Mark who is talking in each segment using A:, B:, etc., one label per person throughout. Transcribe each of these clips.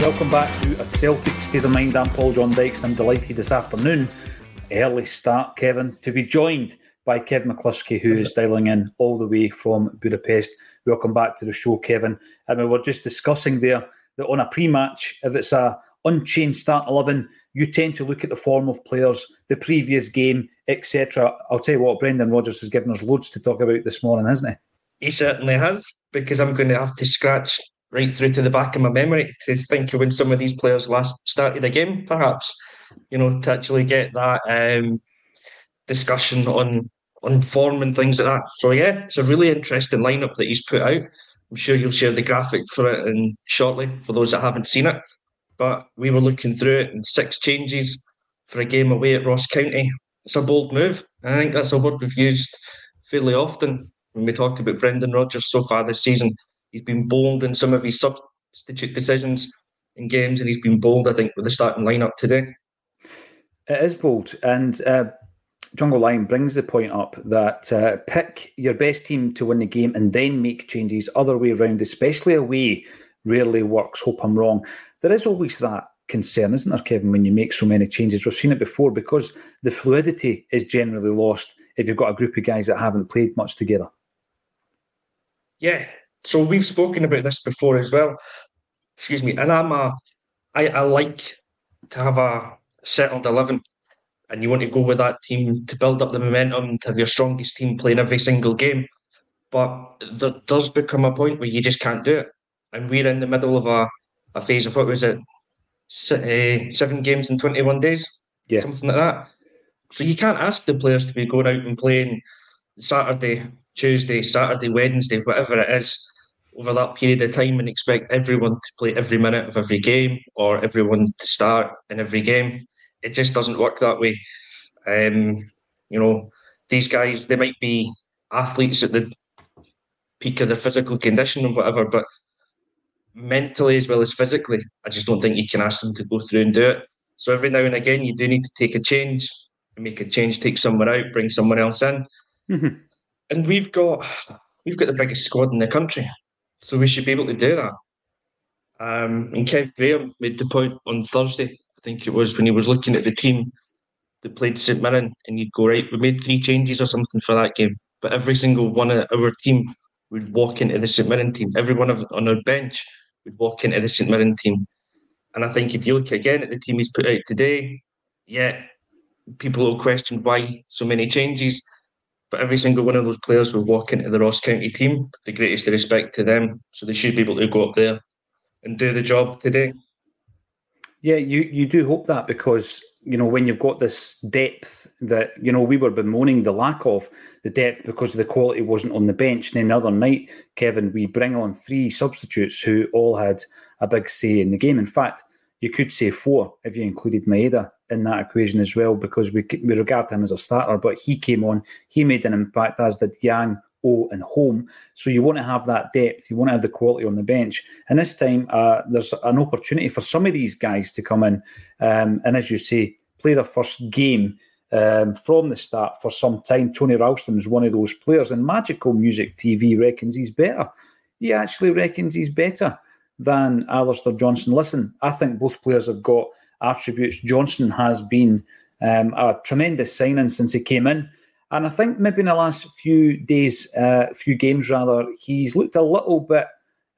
A: Welcome back to a Celtic State of Mind. I'm Paul John Dykes and I'm delighted this afternoon, early start, Kevin, to be joined by Kevin McCluskie, who is dialing in all the way from Budapest. Welcome back to the show, Kevin. And we were just discussing there that on a pre-match, if it's a unchanged start 11, you tend to look at the form of players, the previous game, etc. I'll tell you what, Brendan Rodgers has given us loads to talk about this morning, hasn't he?
B: He certainly has, because I'm going to have to scratch right through to the back of my memory to think of when some of these players last started a game, perhaps, you know, to actually get that um, discussion on on form and things like that. So yeah, it's a really interesting lineup that he's put out. I'm sure you'll share the graphic for it and shortly for those that haven't seen it. But we were looking through it and six changes for a game away at Ross County. It's a bold move. I think that's a word we've used fairly often when we talk about Brendan Rodgers so far this season. He's been bold in some of his substitute decisions in games, and he's been bold, I think, with the starting lineup today.
A: It is bold. And uh, Jungle Lion brings the point up that uh, pick your best team to win the game and then make changes. Other way around, especially away, rarely works. Hope I'm wrong. There is always that concern, isn't there, Kevin, when you make so many changes? We've seen it before because the fluidity is generally lost if you've got a group of guys that haven't played much together.
B: Yeah. So we've spoken about this before as well. Excuse me. And I'm a, I, I like to have a settled 11 and you want to go with that team to build up the momentum, to have your strongest team playing every single game. But there does become a point where you just can't do it. And we're in the middle of a, a phase of what was it, uh, seven games in 21 days?
A: Yeah.
B: Something like that. So you can't ask the players to be going out and playing Saturday, Tuesday, Saturday, Wednesday, whatever it is, over that period of time and expect everyone to play every minute of every game or everyone to start in every game. It just doesn't work that way. Um, you know, these guys, they might be athletes at the peak of their physical condition and whatever, but mentally as well as physically, I just don't think you can ask them to go through and do it. So every now and again, you do need to take a change and make a change, take someone out, bring someone else in.
A: Mm-hmm.
B: And we've got we've got the biggest squad in the country, so we should be able to do that. Um, and Kev Graham made the point on Thursday, I think it was when he was looking at the team that played St Mirren, and you'd go right. We made three changes or something for that game, but every single one of our team would walk into the St Mirren team. Every one of on our bench would walk into the St Mirren team. And I think if you look again at the team he's put out today, yeah, people will question why so many changes. But every single one of those players will walk into the Ross County team. with The greatest respect to them, so they should be able to go up there and do the job today.
A: Yeah, you, you do hope that because you know, when you've got this depth that, you know, we were bemoaning the lack of the depth because the quality wasn't on the bench. And then the other night, Kevin, we bring on three substitutes who all had a big say in the game. In fact, you could say four if you included Maeda in that equation as well, because we, we regard him as a starter, but he came on, he made an impact, as did Yang, O, and Holm. So you want to have that depth, you want to have the quality on the bench. And this time, uh, there's an opportunity for some of these guys to come in um, and, as you say, play their first game um, from the start for some time. Tony Ralston is one of those players, and Magical Music TV reckons he's better. He actually reckons he's better than Alistair Johnston. Listen, I think both players have got attributes. Johnston has been um, a tremendous signing since he came in. And I think maybe in the last few days, uh, few games rather, he's looked a little bit,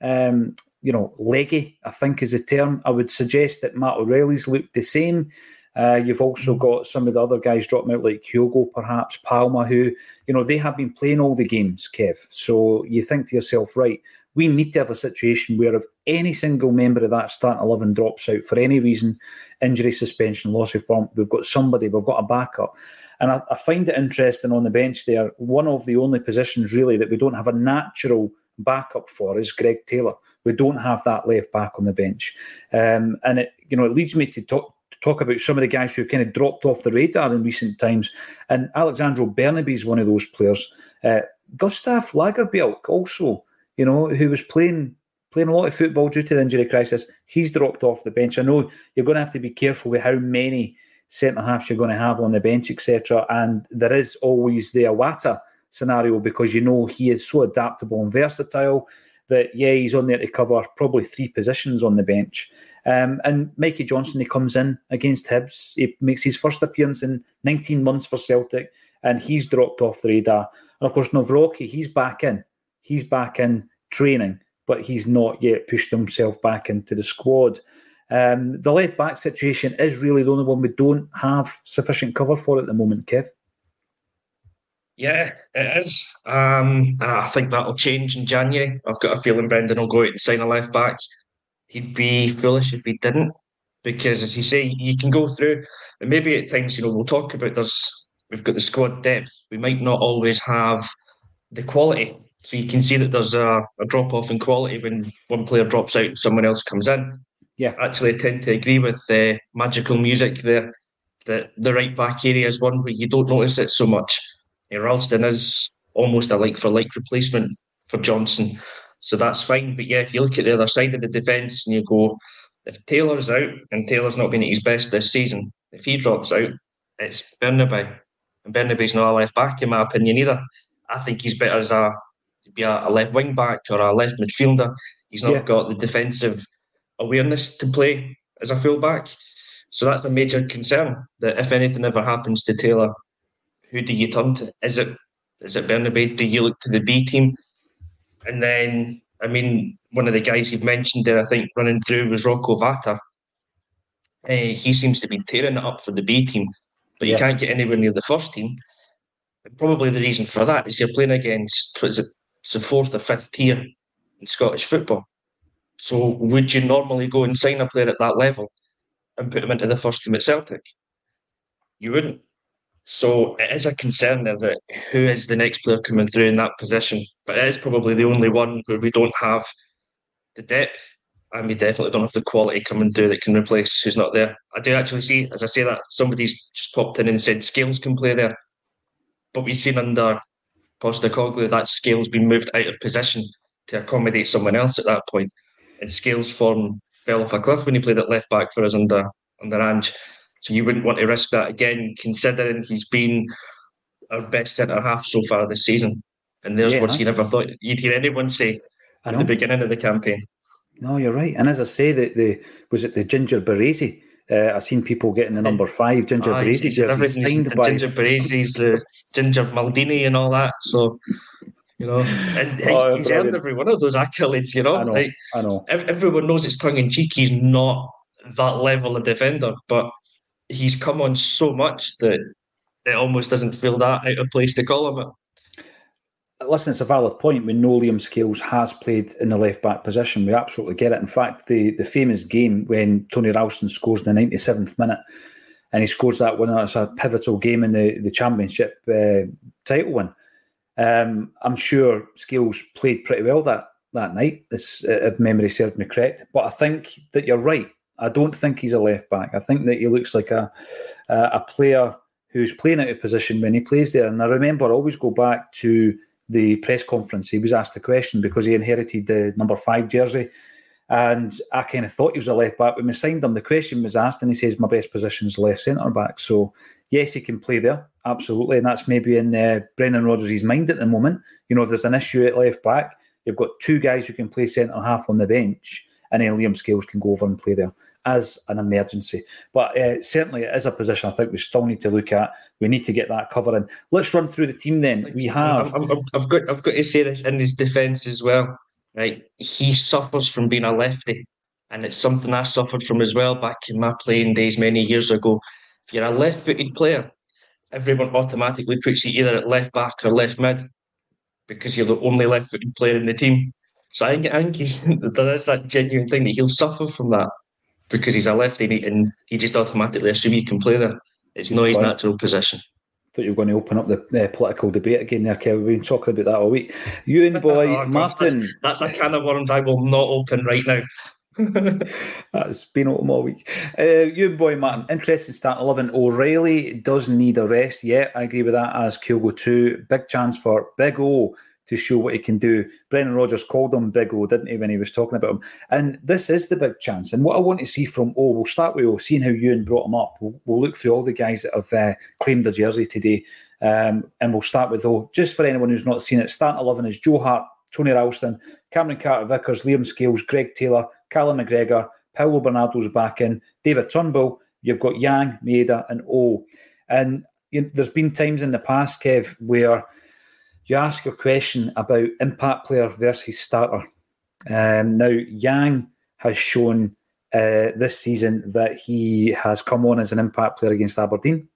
A: um, you know, leggy, I think is the term. I would suggest that Matt O'Riley's looked the same. Uh, you've also mm. got some of the other guys dropping out, like Kyogo, perhaps Palma, who, you know, they have been playing all the games, Kev. So you think to yourself, right, we need to have a situation where if any single member of that starting 11 drops out for any reason, injury, suspension, loss of form, we've got somebody, we've got a backup. And I, I find it interesting on the bench there. One of the only positions really that we don't have a natural backup for is Greg Taylor. We don't have that left back on the bench, um, and it you know it leads me to talk talk about some of the guys who have kind of dropped off the radar in recent times. And Alexandro Bernabei is one of those players. Uh, Gustav Lagerbielke also, you know, who was playing playing a lot of football due to the injury crisis. He's dropped off the bench. I know you're going to have to be careful with how many centre halves you're going to have on the bench, etc. And there is always the Iwata scenario because you know he is so adaptable and versatile that yeah, he's on there to cover probably three positions on the bench. Um, and Mikey Johnston, he comes in against Hibs. He makes his first appearance in 19 months for Celtic, and he's dropped off the radar. And of course, Nawrocki, he's back in. He's back in training, but he's not yet pushed himself back into the squad. Um, the left back situation is really the only one we don't have sufficient cover for at the moment, Kev.
B: Yeah, it is. Um, I think that'll change in January. I've got a feeling Brendan will go out and sign a left back. He'd be foolish if he didn't, because as you say, you can go through, and maybe at times, you know, we'll talk about this. We've got the squad depth. We might not always have the quality. So you can see that there's a, a drop off in quality when one player drops out and someone else comes in.
A: Yeah,
B: actually, I tend to agree with the magical music there. That the right back area is one where you don't notice it so much. Uh, Ralston is almost a like for like replacement for Johnston, so that's fine. But yeah, if you look at the other side of the defence and you go, if Taylor's out and Taylor's not been at his best this season, if he drops out, it's Bernabei. And Bernabei's not a left back, in my opinion, either. I think he's better as a be a, left wing back or a left midfielder. He's not yeah. got the defensive awareness to play as a fullback. So that's a major concern that if anything ever happens to Taylor, who do you turn to? Is it is it Bernabei? Do you look to the B team? And then, I mean, one of the guys you've mentioned there, I think running through was Rocco Vata. Uh, he seems to be tearing it up for the B team, but yeah. you can't get anywhere near the first team. And probably the reason for that is you're playing against what is it, it's the fourth or fifth tier in Scottish football. So would you normally go and sign a player at that level and put them into the first team at Celtic? You wouldn't. So it is a concern there that who is the next player coming through in that position. But it is probably the only one where we don't have the depth and we definitely don't have the quality coming through that can replace who's not there. I do actually see, as I say that, somebody's just popped in and said Scales can play there. But we've seen under Postecoglou that Scales been moved out of position to accommodate someone else at that point and Scales' form fell off a cliff when he played at left back for us under under Ange. So you wouldn't want to risk that again, considering he's been our best centre half so far this season. And there's yeah, words you never thought you'd hear anyone say at the beginning of the campaign.
A: No, you're right. And as I say, that the was it the Ginger Baresi? Uh, I've seen people getting the number five Ginger ah, Baresi
B: signed by Ginger Baresi's the Ginger Maldini and all that. So you know, and oh, he's earned every one of those accolades. You know,
A: I know.
B: Like,
A: I know.
B: Everyone knows it's tongue in cheek. He's not that level of defender, but he's come on so much that it almost doesn't feel that out of place to call him it.
A: Listen, it's a valid point. When no Liam Scales has played in the left back position, we absolutely get it. In fact, the, the famous game when Tony Ralston scores in the 97th minute and he scores that winner. It's a pivotal game in the the championship uh, title win. Um, I'm sure Scales played pretty well that that night, if memory serves me correct. But I think that you're right. I don't think he's a left back. I think that he looks like a a player who's playing out of position when he plays there. And I remember I always go back to the press conference. He was asked the question because he inherited the number five jersey. And I kind of thought he was a left back. When we signed him, the question was asked, and he says, My best position is left centre back. So, yes, he can play there, absolutely. And that's maybe in uh, Brendan Rodgers' mind at the moment. You know, if there's an issue at left back, you've got two guys who can play centre half on the bench, and then Liam Scales can go over and play there as an emergency. But uh, certainly it is a position I think we still need to look at. We need to get that covering. Let's run through the team then. We have.
B: i have got I've got to say this in his defence as well. Right, he suffers from being a lefty, and it's something I suffered from as well back in my playing days many years ago. If you're a left-footed player, everyone automatically puts you either at left back or left mid because you're the only left-footed player in the team. So I think, I think he, there is that genuine thing that he'll suffer from that because he's a lefty and he just automatically assume he can play there. It's not his natural position.
A: Thought you were going to open up the uh, political debate again there, Kev. We've been talking about that all week. You and boy, oh, Martin.
B: That's, that's, a can of worms I will not open right now.
A: That's been open all week. Uh, you and boy, Martin, interesting start 11. O'Riley does need a rest. Yeah, I agree with that as Kyogo too. Big chance for Big O to show what he can do. Brendan Rodgers called him Big O, didn't he, when he was talking about him? And this is the big chance. And what I want to see from O, we'll start with O, seeing how Ewan brought him up. We'll, we'll look through all the guys that have uh, claimed their jersey today. Um, and we'll start with O. Just for anyone who's not seen it, starting 11 is Joe Hart, Tony Ralston, Cameron Carter Vickers, Liam Scales, Greg Taylor, Callum McGregor, Paulo Bernardo's back in, David Turnbull, you've got Yang, Maeda, and O. And you know, there's been times in the past, Kev, where you ask your question about impact player versus starter. Um, now, Yang has shown uh, this season that he has come on as an impact player against Aberdeen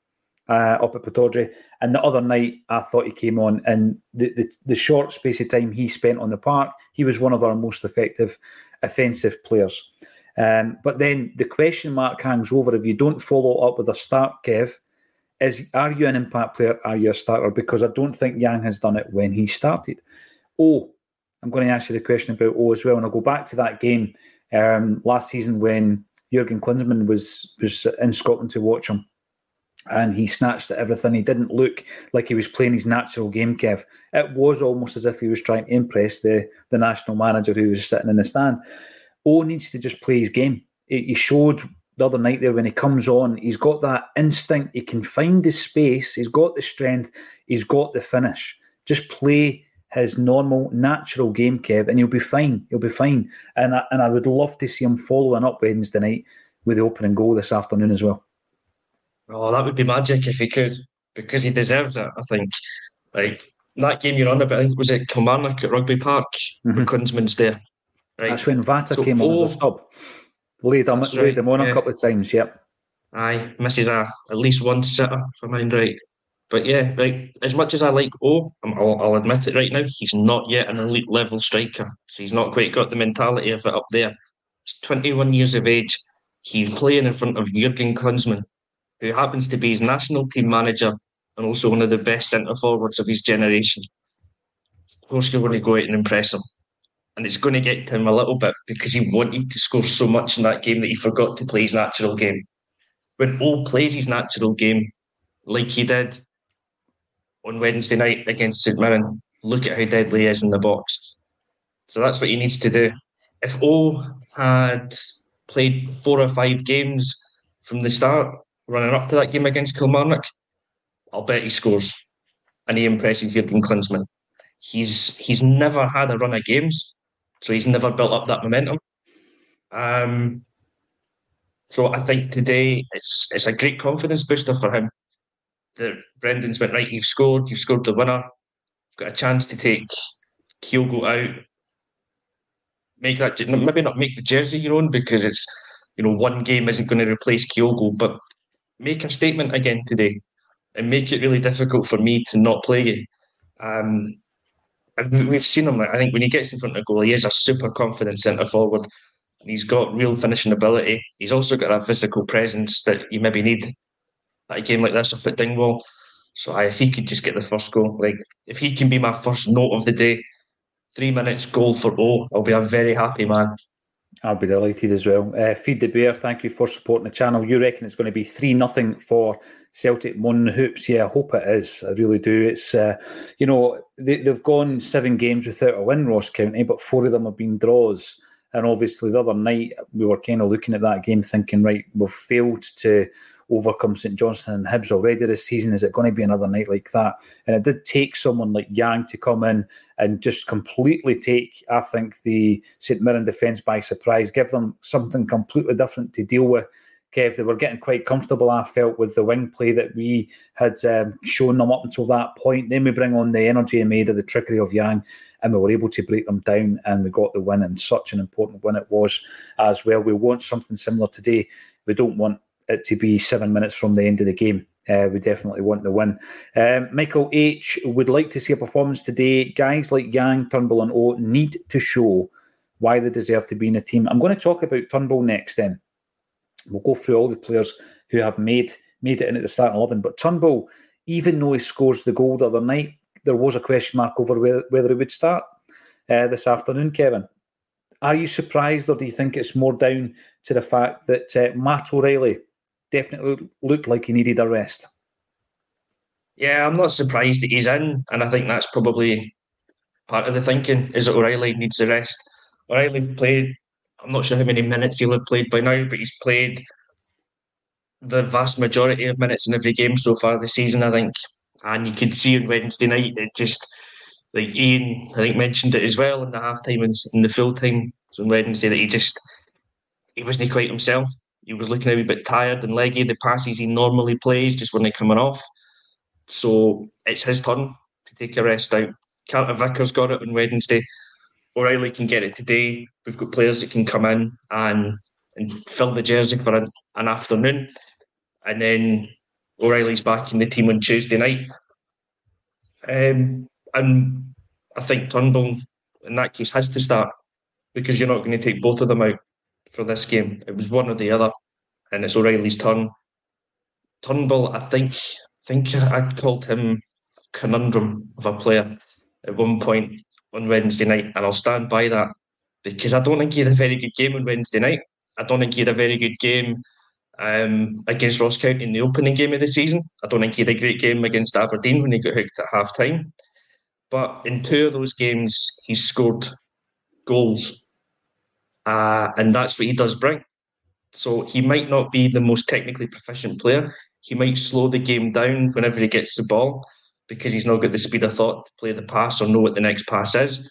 A: uh, up at Pittodrie. And the other night, I thought he came on, and the, the, the short space of time he spent on the park, he was one of our most effective offensive players. Um, but then the question mark hangs over if you don't follow up with a start, Kev, is are you an impact player? Are you a starter? Because I don't think Yang has done it when he started. Oh, I'm going to ask you the question about O as well. And I'll go back to that game um, last season when Jurgen Klinsmann was was in Scotland to watch him. And he snatched at everything. He didn't look like he was playing his natural game, Kev. It was almost as if he was trying to impress the, the national manager who was sitting in the stand. O needs to just play his game. He showed the other night there when he comes on, he's got that instinct. He can find the space. He's got the strength. He's got the finish. Just play his normal, natural game, Kev, and he'll be fine. He'll be fine. And I, and I would love to see him following up Wednesday night with the opening goal this afternoon as well.
B: Oh, that would be magic if he could, because he deserves it. I think. Like that game you're on about, I think was it Kilmarnock at Rugby Park, mm-hmm. There.
A: Right? That's when Vata so, came on as a sub. Laid him, laid him on yeah. a couple of times, yep.
B: Aye, misses a at least one sitter for mine, right? But yeah, right. As much as I like O, I'll, I'll admit it right now, he's not yet an elite level striker. So he's not quite got the mentality of it up there. He's 21 years of age. He's playing in front of Jurgen Klinsmann, who happens to be his national team manager and also one of the best centre forwards of his generation. Of course, you're going to go out and impress him and it's going to get to him a little bit because he wanted to score so much in that game that he forgot to play his natural game. When O plays his natural game, like he did on Wednesday night against St Mirren, look at how deadly he is in the box. So that's what he needs to do. If O had played four or five games from the start, running up to that game against Kilmarnock, I'll bet he scores and he impresses Jurgen Klinsmann. He's he's never had a run of games so he's never built up that momentum. Um, so I think today it's it's a great confidence booster for him. That Brendan's went right. You've scored. You've scored the winner. You've got a chance to take Kyogo out. Make that maybe not make the jersey your own because it's you know one game isn't going to replace Kyogo, but make a statement again today and make it really difficult for me to not play you. Um, we've seen him. I think when he gets in front of goal, he is a super confident centre forward. He's got real finishing ability. He's also got a physical presence that you maybe need at a game like this up at Dingwall. So if he could just get the first goal, like if he can be my first note of the day, three minutes goal for O, I'll be a very happy man.
A: I'll be delighted as well. Uh, Feed the Bear, thank you for supporting the channel. You reckon it's going to be 3 nothing for Celtic Mon Hoops? Yeah, I hope it is. I really do. It's, uh, you know, they, they've gone seven games without a win, Ross County, but four of them have been draws. And obviously, the other night, we were kind of looking at that game thinking, right, we've failed to overcome St Johnstone and Hibs already this season. Is it going to be another night like that? And it did take someone like Yang to come in and just completely take, I think, the St Mirren defence by surprise, give them something completely different to deal with. Kev, they were getting quite comfortable, I felt, with the wing play that we had um, shown them up until that point. Then we bring on the energy and made of the trickery of Yang, and we were able to break them down, and we got the win, and such an important win it was as well. We want something similar today. We don't want it to be seven minutes from the end of the game. Uh, we definitely want the win. Um, Michael H would like to see a performance today. Guys like Yang, Turnbull, and O need to show why they deserve to be in a team. I'm going to talk about Turnbull next. Then we'll go through all the players who have made made it in at the start eleven. But Turnbull, even though he scores the goal the other night, there was a question mark over whether, whether he would start uh, this afternoon. Kevin, are you surprised, or do you think it's more down to the fact that uh, Matt O'Riley definitely looked like he needed a rest.
B: Yeah, I'm not surprised that he's in, and I think that's probably part of the thinking is that O'Riley needs a rest. O'Riley played, I'm not sure how many minutes he'll have played by now, but he's played the vast majority of minutes in every game so far this season, I think. And you could see on Wednesday night, it just, like Ian, I think, mentioned it as well in the half time and in the full time on Wednesday, that he just, he wasn't quite himself he was looking a wee bit tired and leggy. The passes he normally plays just weren't coming off. So it's his turn to take a rest out. Carter Vickers got it on Wednesday. O'Riley can get it today. We've got players that can come in and and fill the jersey for an, an afternoon. And then O'Riley's back in the team on Tuesday night. Um, and I think Turnbull, in that case, has to start because you're not going to take both of them out for this game. It was one or the other, and it's O'Riley's turn. Turnbull, I think, think I called him conundrum of a player at one point on Wednesday night, and I'll stand by that because I don't think he had a very good game on Wednesday night. I don't think he had a very good game um, against Ross County in the opening game of the season. I don't think he had a great game against Aberdeen when he got hooked at half time. But in two of those games, he scored goals uh, and that's what he does bring. So he might not be the most technically proficient player. He might slow the game down whenever he gets the ball because he's not got the speed of thought to play the pass or know what the next pass is.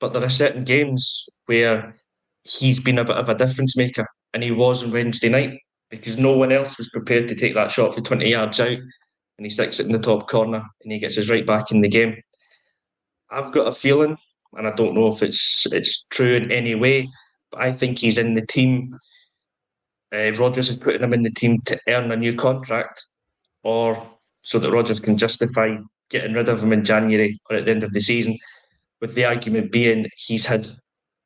B: But there are certain games where he's been a bit of a difference maker, and he was on Wednesday night because no one else was prepared to take that shot for 20 yards out, and he sticks it in the top corner and he gets us right back in the game. I've got a feeling, and I don't know if it's it's true in any way, I think he's in the team. Uh, Rodgers is putting him in the team to earn a new contract, or so that Rodgers can justify getting rid of him in January or at the end of the season. With the argument being he's had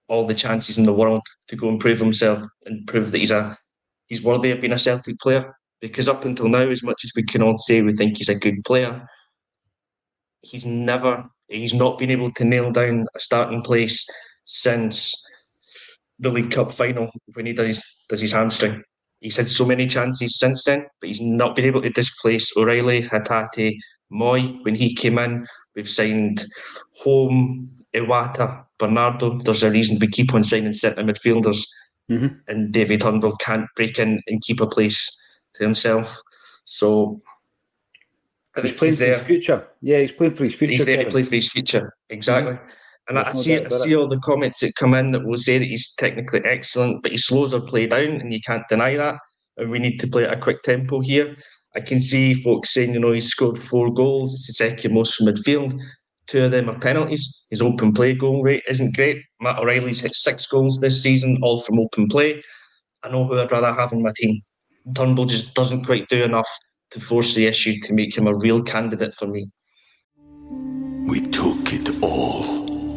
B: all the chances in the world to go and prove himself and prove that he's a he's worthy of being a Celtic player. Because up until now, as much as we can all say we think he's a good player, he's never he's not been able to nail down a starting place since the League Cup final when he does does his hamstring. He's had so many chances since then, but he's not been able to displace O'Riley, Hatate, Mooy. When he came in, we've signed Holm, Iwata, Bernardo. There's a reason we keep on signing centre midfielders, mm-hmm. and David Turnbull can't break in and keep a place to himself. So
A: he's playing he's for his future. Yeah, he's playing for his future.
B: He's there Kevin. to play for his future. Exactly. Mm-hmm. And I, see, I see all the comments that come in that will say that he's technically excellent, but he slows our play down, and you can't deny that. And we need to play at a quick tempo here. I can see folks saying, you know, he's scored four goals. It's the second most from midfield. Two of them are penalties. His open play goal rate isn't great. Matt O'Riley's hit six goals this season, all from open play. I know who I'd rather have in my team. Turnbull just doesn't quite do enough to force the issue to make him a real candidate for me.
C: We took it all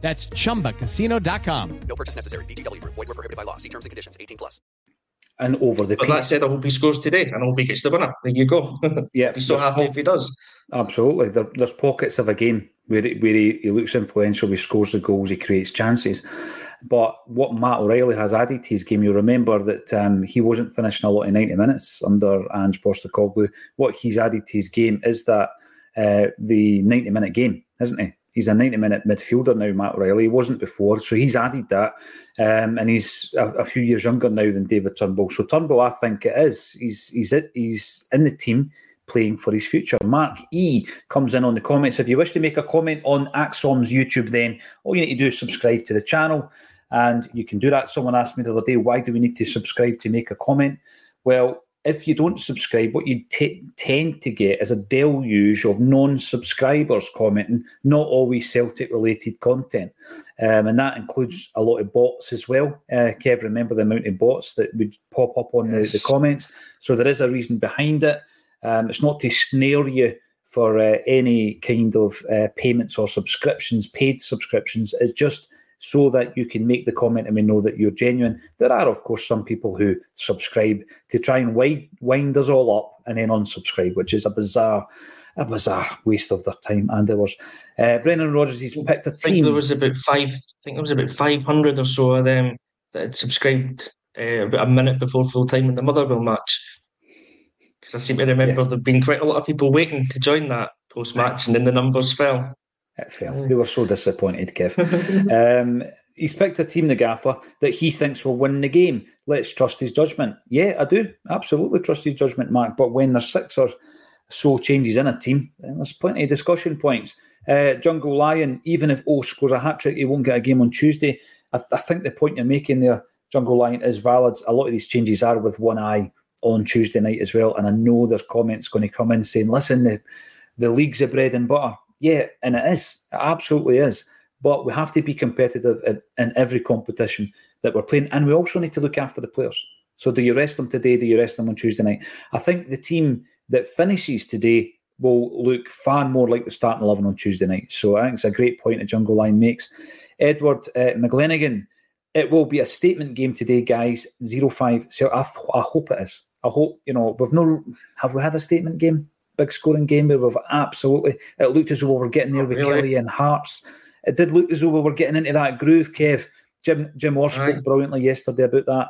D: That's chumbacasino.com.
E: No purchase necessary. VGW Group. Void were prohibited by law. See terms and conditions. 18 plus.
A: And over the
B: But that said, I hope he scores today and I hope he gets the winner. There you go.
A: Yeah,
B: Be so happy
A: po-
B: if he does.
A: Absolutely. There, there's pockets of a game where, it, where he, he looks influential, he scores the goals, he creates chances. But what Matt O'Riley has added to his game, you remember that um, he wasn't finishing a lot in 90 minutes under Ange Postecoglou. What he's added to his game is that uh, the 90 minute game, isn't he? He's a 90 minute midfielder now, Matt O'Riley. He wasn't before. So he's added that. Um, and he's a, a few years younger now than David Turnbull. So Turnbull, I think it is. He's, he's, he's in the team playing for his future. Mark E comes in on the comments. If you wish to make a comment on ACSOM's YouTube, then all you need to do is subscribe to the channel. And you can do that. Someone asked me the other day, why do we need to subscribe to make a comment? Well, if you don't subscribe, what you t- tend to get is a deluge of non subscribers commenting, not always Celtic related content. Um, and that includes a lot of bots as well. Uh, Kev, remember the amount of bots that would pop up on the, the comments. So there is a reason behind it. Um, it's not to snare you for uh, any kind of uh, payments or subscriptions, paid subscriptions. It's just so that you can make the comment and we know that you're genuine. There are, of course, some people who subscribe to try and wind, wind us all up and then unsubscribe, which is a bizarre, a bizarre waste of their time and ours. Uh, Brendan Rodgers, he's picked a
B: I think
A: team.
B: there was about five. I think there was about five hundred or so of them that had subscribed uh, about a minute before full time in the Motherwell match. Because I seem to remember
A: Yes.
B: there've been quite a lot of people waiting to join that post match, and then the numbers fell.
A: It fell. They were so disappointed, Kev. um, he's picked a team, the gaffer, that he thinks will win the game. Let's trust his judgment. Yeah, I do. Absolutely trust his judgment, Mark. But when there's six or so changes in a team, then there's plenty of discussion points. Uh, Jungle Lion, even if O scores a hat trick, he won't get a game on Tuesday. I, th- I think the point you're making there, Jungle Lion, is valid. A lot of these changes are with one eye on Tuesday night as well. And I know there's comments going to come in saying, listen, the, the league's a bread and butter. Yeah, and it is. It absolutely is. But we have to be competitive in, in every competition that we're playing. And we also need to look after the players. So do you rest them today? Do you rest them on Tuesday night? I think the team that finishes today will look far more like the starting 11 on Tuesday night. So I think it's a great point that Jungle Lion makes. Edward uh, McGlenigan, it will be a statement game today, guys. Zero five. So I, th- I hope it is. I hope, you know, we've no, have we had a statement game? Big scoring game where we've absolutely, it looked as though we were getting there
B: Not
A: with
B: really.
A: Kelly and Hearts. It did look as though we were getting into that groove, Kev. Jim Jim Orr spoke brilliantly yesterday about that.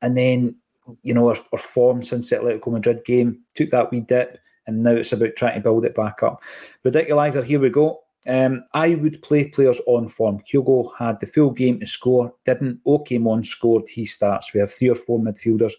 A: And then, you know, our, our form since the Atletico Madrid game took that wee dip, and now it's about trying to build it back up. Ridiculizer, here we go. Um, I would play players on form. Kyogo had the full game to score, didn't. O came on, scored, he starts. We have three or four midfielders.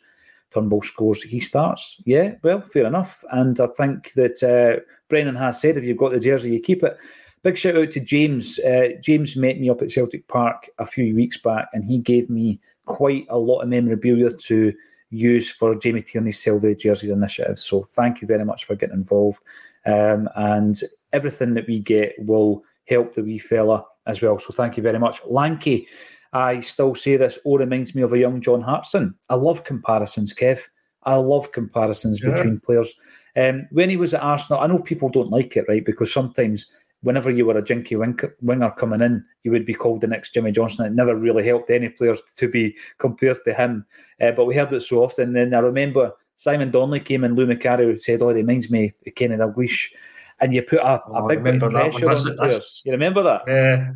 A: Turnbull scores, he starts. Yeah, well, fair enough. And I think that uh, Brendan has said if you've got the jersey, you keep it. Big shout out to James. Uh, James met me up at Celtic Park a few weeks back, and he gave me quite a lot of memorabilia to use for Jamie Tierney's Sell the Jerseys initiative. So thank you very much for getting involved. Um, and everything that we get will help the wee fella as well. So thank you very much. Lanky, I still say this, all reminds me of a young John Hartson. I love comparisons, Kev. I love comparisons
B: Yeah.
A: between players. Um, when he was at Arsenal, I know people don't like it, right? Because sometimes whenever you were a jinky winger coming in, you would be called the next Jimmy Johnstone. It never really helped any players to be compared to him. Uh, but we heard it so often. And then I remember Simon Donnelly came in, Lou Macari said, Oh, it reminds me of Kenny Dalglish. And you put a,
B: Oh,
A: a
B: I
A: big bit of
B: that one.
A: pressure on
B: That's-
A: the
B: that's-
A: players. You remember that?
B: Yeah,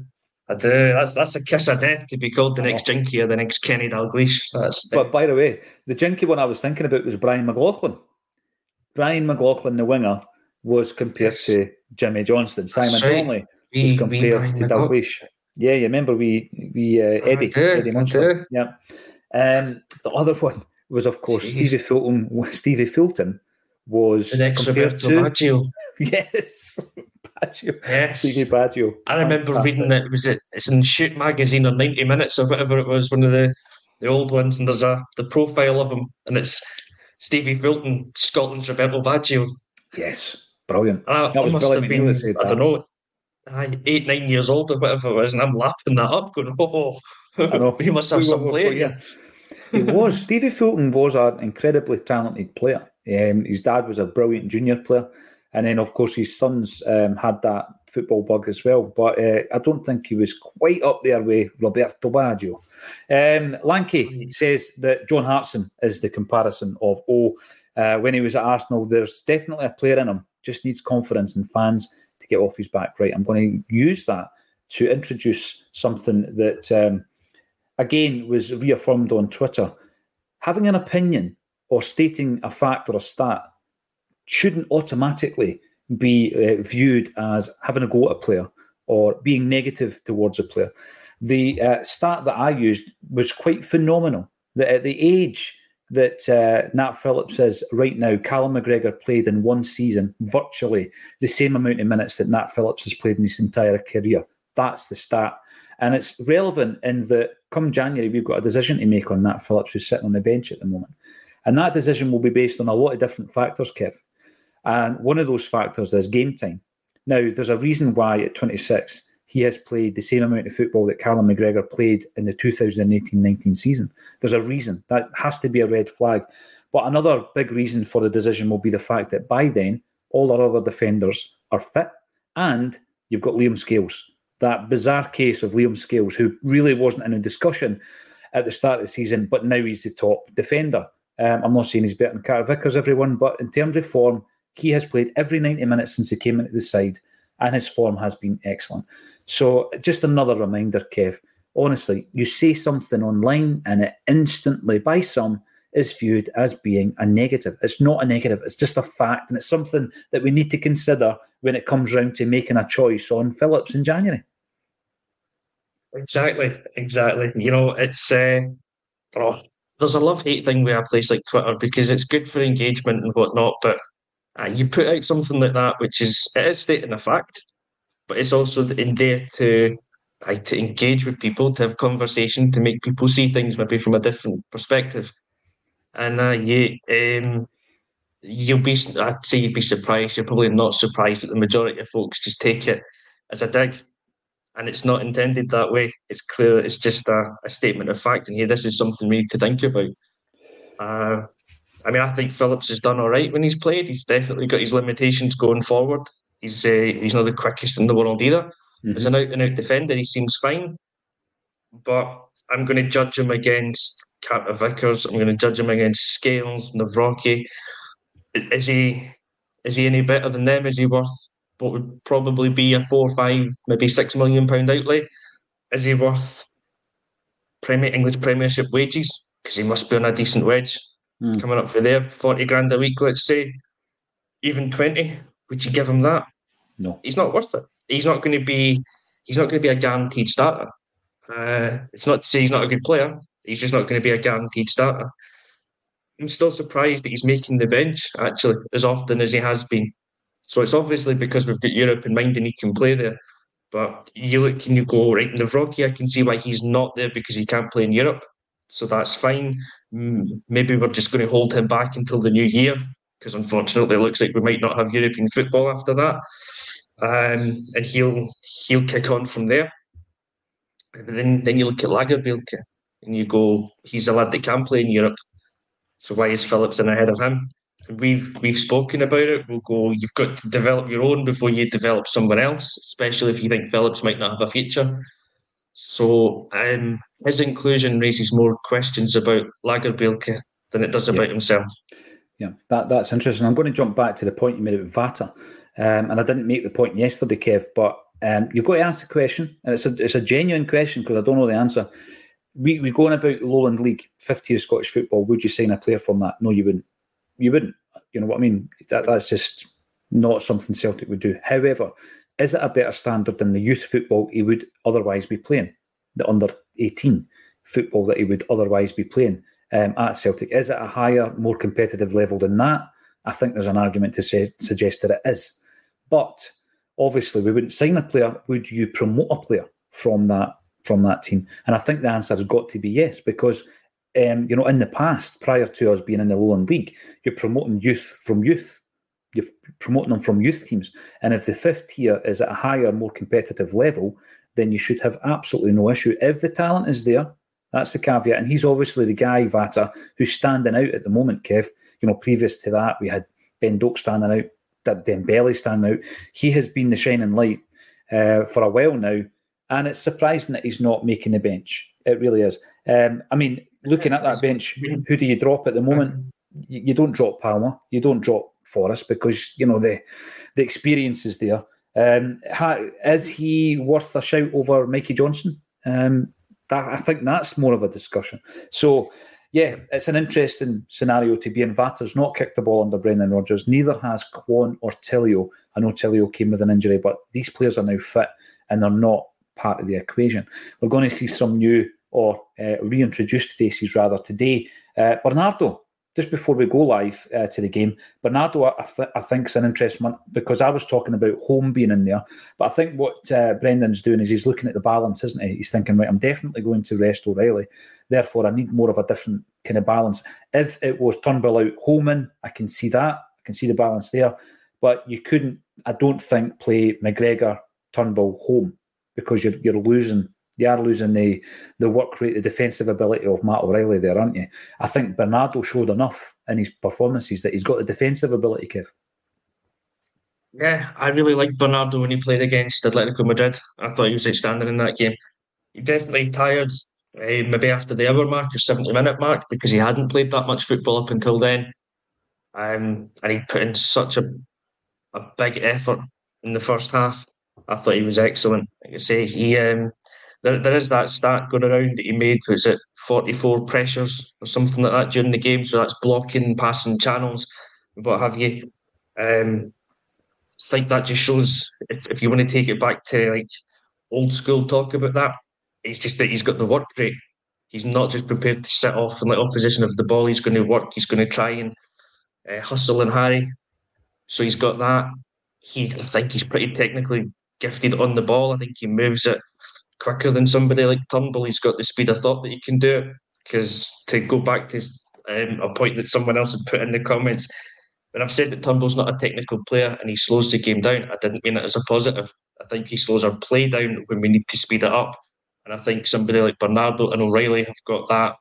B: I do. That's that's a kiss of death to be called the next Jinky or the next Kenny Dalglish. That's
A: But by the way, the jinky one I was thinking about was Brian McLaughlin. Brian McLaughlin, the winger, was compared
B: Yes.
A: to Jimmy Johnstone. Simon
B: right.
A: Donnelly was compared to. Dalglish. Yeah, you remember we we uh, Eddie
B: do,
A: Eddie Munster. Yeah. Um, the other one was, of course,
B: Jeez.
A: Stevie Fulton. Stevie Fulton was
B: The next
A: compared to
B: Baggio.
A: yes,
B: Yes.
A: Stevie Baggio.
B: I remember
A: Fantastic.
B: reading it. Was it? It's in Shoot magazine or ninety minutes or whatever it was. One of the the old ones, and there's a the profile of him, and it's Stevie Fulton, Scotland's Roberto Baggio.
A: Yes, brilliant.
B: And I,
A: That was
B: must have been,
A: that said
B: I don't know, aye, eight nine years old or whatever it was, and I'm laughing that up, going, "Oh,
A: I know.
B: he must have
A: We
B: some
A: were-
B: play."
A: yeah. he was. Stevie Fulton was an incredibly talented player. Um, his dad was a brilliant junior player. And then, of course, his sons um, had that football bug as well. But uh, I don't think he was quite up there with Roberto Baggio. Um, Lanky says that John Hartson is the comparison of, oh, uh, when he was at Arsenal, there's definitely a player in him, just needs confidence and fans to get off his back. Right, I'm going to use that to introduce something that um, again was reaffirmed on Twitter. Having an opinion or stating a fact or a stat shouldn't automatically be uh, viewed as having a go at a player or being negative towards a player. The uh, stat that I used was quite phenomenal. That at the age that uh, Nat Phillips is right now, Callum McGregor played in one season virtually the same amount of minutes that Nat Phillips has played in his entire career. That's the stat. And it's relevant in that come January, we've got a decision to make on Nat Phillips, who's sitting on the bench at the moment. And that decision will be based on a lot of different factors, Kev. And one of those factors is game time. Now, there's a reason why at 26 he has played the same amount of football that Callum McGregor played in the 2018-19 season. There's a reason. That has to be a red flag. But another big reason for the decision will be the fact that by then, all our other defenders are fit and you've got Liam Scales. That bizarre case of Liam Scales, who really wasn't in a discussion at the start of the season, but now he's the top defender. Um, I'm not saying he's better than Carter Vickers, everyone, but in terms of form, he has played every 90 minutes since he came into the side, and his form has been excellent. So, just another reminder, Kev. Honestly, you say something online, and it instantly, by some, is viewed as being a negative. It's not a negative, it's just a fact, and it's something that we need to consider when it comes round to making a choice on Phillips in January.
B: Exactly, exactly. You know, it's uh, oh, there's a love hate thing with a place like Twitter because it's good for engagement and whatnot, but uh, you put out something like that, which is it is stating a fact, but it's also in there to to engage with people, to have conversation, to make people see things maybe from a different perspective. And uh, you, um, you'll be, I'd say you'd be surprised. You're probably not surprised that the majority of folks just take it as a dig and it's not intended that way. It's clear it's just a, a statement of fact. And here, this is something we need to think about. Uh, I mean, I think Phillips has done all right when he's played. He's definitely got his limitations going forward. He's uh, he's not the quickest in the world either. As an out and out defender, he seems fine. But I'm going to judge him against Carter Vickers. I'm going to judge him against Scales, Nawrocki. Is he is he any better than them? Is he worth what would probably be a four, five, maybe six million pound outlay? Is he worth Premier English Premiership wages? Because he must be on a decent wage coming up for there, forty grand a week, let's say, even twenty. Would you give him that?
A: No.
B: He's not worth it. He's not going to be. He's not going to be a guaranteed starter. Uh, it's not to say he's not a good player. He's just not going to be a guaranteed starter. I'm still surprised that he's making the bench actually as often as he has been. So it's obviously because we've got Europe in mind and he can play there. But you look and you go, right, Nawrocki, I can see why he's not there because he can't play in Europe. So that's fine. Mm, Maybe we're just going to hold him back until the new year because unfortunately it looks like we might not have European football after that. Um, and he'll he'll kick on from there. But then, then you look at Lagerbielke and you go, he's a lad that can play in Europe. So why is Phillips in ahead of him? We've we've spoken about it. We'll go. You've got to develop your own before you develop someone else, especially if you think Phillips might not have a future. So um, his inclusion raises more questions about Lagerbielke than it does about himself.
A: Yeah, that, that's interesting. I'm going to jump back to the point you made about Vata. Um, and I didn't make the point yesterday, Kev, but um, you've got to ask the question. And it's a, it's a genuine question because I don't know the answer. We, we going about Lowland League, 50 of Scottish football. Would you sign a player from that? No, you wouldn't. You wouldn't. You know what I mean? That, that's just not something Celtic would do. However, is it a better standard than the youth football he would otherwise be playing, the under 18 football that he would otherwise be playing um, at Celtic? Is it a higher, more competitive level than that? I think there's an argument to say, suggest that it is. But obviously, we wouldn't sign a player. Would you promote a player from that from that team? And I think the answer has got to be yes, because um, you know, in the past, prior to us being in the Lowland League, you're promoting youth from youth. You're promoting them from youth teams. And if the fifth tier is at a higher, more competitive level, then you should have absolutely no issue. If the talent is there, that's the caveat. And he's obviously the guy, Vata, who's standing out at the moment, Kev. You know, previous to that, we had Ben Doak standing out, Dembele standing out. He has been the shining light uh, for a while now. And it's surprising that he's not making the bench. It really is. Um, I mean, looking at that bench, who do you drop at the moment? You, you don't drop Palma, you don't drop Forrest because you know the the experience is there. Um, is he worth a shout over Mikey Johnston? Um, that, I think that's more of a discussion. So, yeah, it's an interesting scenario to be in. Vata's not kicked the ball under Brendan Rodgers. Neither has Kwon or Tillio. I know Tillio came with an injury, but these players are now fit and they're not part of the equation. We're going to see some new or uh, reintroduced faces rather today. Uh, Bernardo, just before we go live uh, to the game, Bernardo, I, th- I think is an interesting one because I was talking about Holm being in there, but I think what uh, Brendan's doing is he's looking at the balance, isn't he? He's thinking, right, I'm definitely going to rest O'Riley, therefore I need more of a different kind of balance. If it was Turnbull out Holm in, I can see that, I can see the balance there, but you couldn't, I don't think, play McGregor Turnbull Holm because you're you're losing you are losing the the work rate, the defensive ability of Matt O'Riley there, aren't you? I think Bernardo showed enough in his performances that he's got the defensive ability, Kev.
B: Yeah, I really liked Bernardo when he played against Atletico Madrid. I thought he was outstanding in that game. He definitely tired, uh, maybe after the hour mark or 70 minute mark, because he hadn't played that much football up until then. Um, and he put in such a, a big effort in the first half. I thought he was excellent. Like I say, he um, there, there is that stat going around that he made. Was it 44 pressures or something like that during the game? So that's blocking, passing channels, what have you. Um, I think that just shows if, if you want to take it back to like old school talk about that, it's just that he's got the work rate. He's not just prepared to sit off in the opposition of the ball. He's going to work. He's going to try and uh, hustle and harry. So he's got that. He, I think he's pretty technically gifted on the ball. I think he moves it quicker than somebody like Turnbull. He's got the speed of thought that he can do it. Because to go back to um, a point that someone else had put in the comments, when I've said that Turnbull's not a technical player and he slows the game down, I didn't mean it as a positive. I think he slows our play down when we need to speed it up. And I think somebody like Bernardo and O'Riley have got that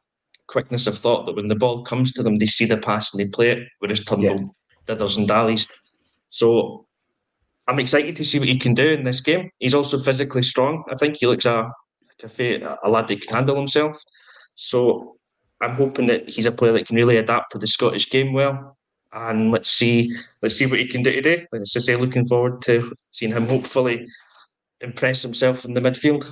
B: quickness of thought that when the ball comes to them, they see the pass and they play it, whereas Turnbull yeah. dithers and dallies. So I'm excited to see what he can do in this game. He's also physically strong. I think he looks a a, a lad that can handle himself. So I'm hoping that he's a player that can really adapt to the Scottish game well. And let's see, let's see what he can do today. Let's just say, looking forward to seeing him hopefully impress himself in the midfield.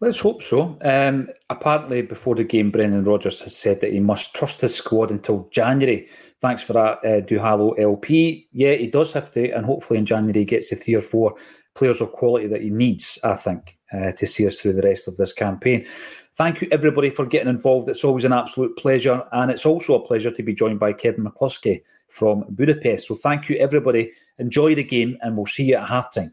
A: Let's hope so. Um, apparently, before the game, Brendan Rodgers has said that he must trust his squad until January Thanks for that, uh, Duhalo LP. Yeah, he does have to, and hopefully in January he gets the three or four players of quality that he needs, I think, uh, to see us through the rest of this campaign. Thank you, everybody, for getting involved. It's always an absolute pleasure, and it's also a pleasure to be joined by Kevin McCluskie from Budapest. So thank you, everybody. Enjoy the game, and we'll see you at halftime.